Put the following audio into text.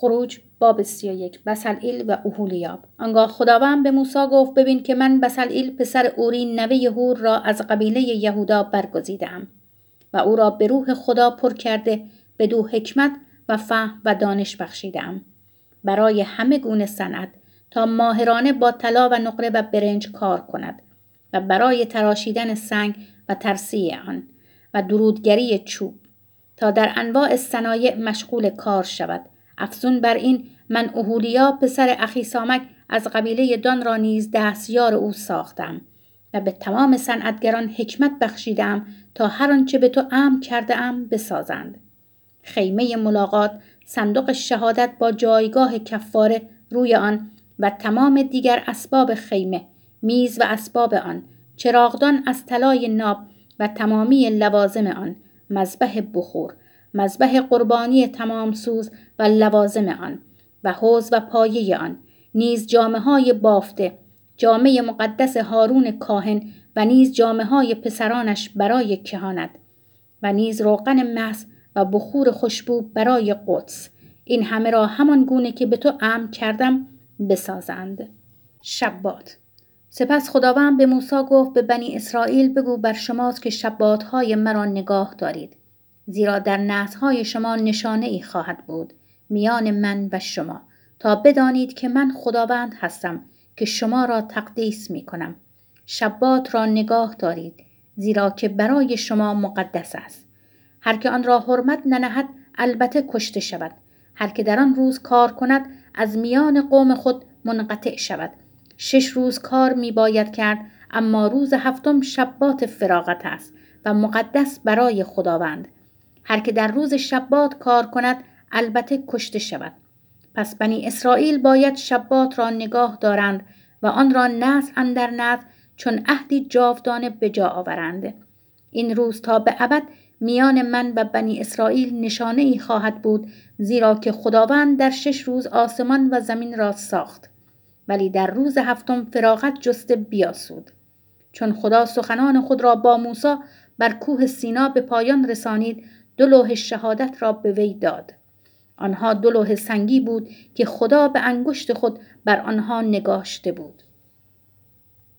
خروج باب سی و یک بسلئیل و اوهولیاب آنگاه خداوند به موسی گفت ببین که من بسلئیل پسر اوری نوه هور را از قبیله یهودا برگزیدم و او را به روح خدا پر کرده به دو حکمت و فهم و دانش بخشیدم برای همه گونه صنعت تا ماهرانه با طلا و نقره و برنج کار کند و برای تراشیدن سنگ و ترسیع آن و درودگری چوب تا در انواع صنایع مشغول کار شود افزون بر این من اوهولیا پسر اخی سامک از قبیله دان را نیز دستیار او ساختم و به تمام صنعتگران حکمت بخشیدم تا هر آنچه به تو امر کرده ام بسازند. خیمه ملاقات صندوق شهادت با جایگاه کفاره روی آن و تمام دیگر اسباب خیمه میز و اسباب آن چراغدان از طلای ناب و تمامی لوازم آن مذبح بخور مذبح قربانی تمام سوز و لوازم آن و حوز و پایه آن نیز جامعه های بافته جامعه مقدس هارون کاهن و نیز جامعه های پسرانش برای کهانت و نیز روغن محض و بخور خوشبو برای قدس. این همه را همان گونه که به تو امر کردم بسازند. شبات. سپس خداوند به موسی گفت به بنی اسرائیل بگو بر شماست که شبات های مرا نگاه دارید. زیرا در های شما نشانه ای خواهد بود میان من و شما تا بدانید که من خداوند هستم که شما را تقدیس می کنم شبات را نگاه دارید زیرا که برای شما مقدس است. هر که آن را حرمت ننهد البته کشته شود. هر که در آن روز کار کند از میان قوم خود منقطع شود. شش روز کار می باید کرد اما روز هفتم شبات فراغت است و مقدس برای خداوند. هر که در روز شبات کار کند البته کشته شود. پس بنی اسرائیل باید شبات را نگاه دارند و آن را نز اندر نز چون عهدی جاودانه به جا آورند. این روز تا به ابد میان من و بنی اسرائیل نشانه ای خواهد بود زیرا که خداوند در شش روز آسمان و زمین را ساخت. ولی در روز هفتم فراغت جسته بیاسود. چون خدا سخنان خود را با موسی بر کوه سینا به پایان رسانید دو لوح شهادت را به وی داد. آنها دو لوح سنگی بود که خدا به انگشت خود بر آنها نگاشته بود.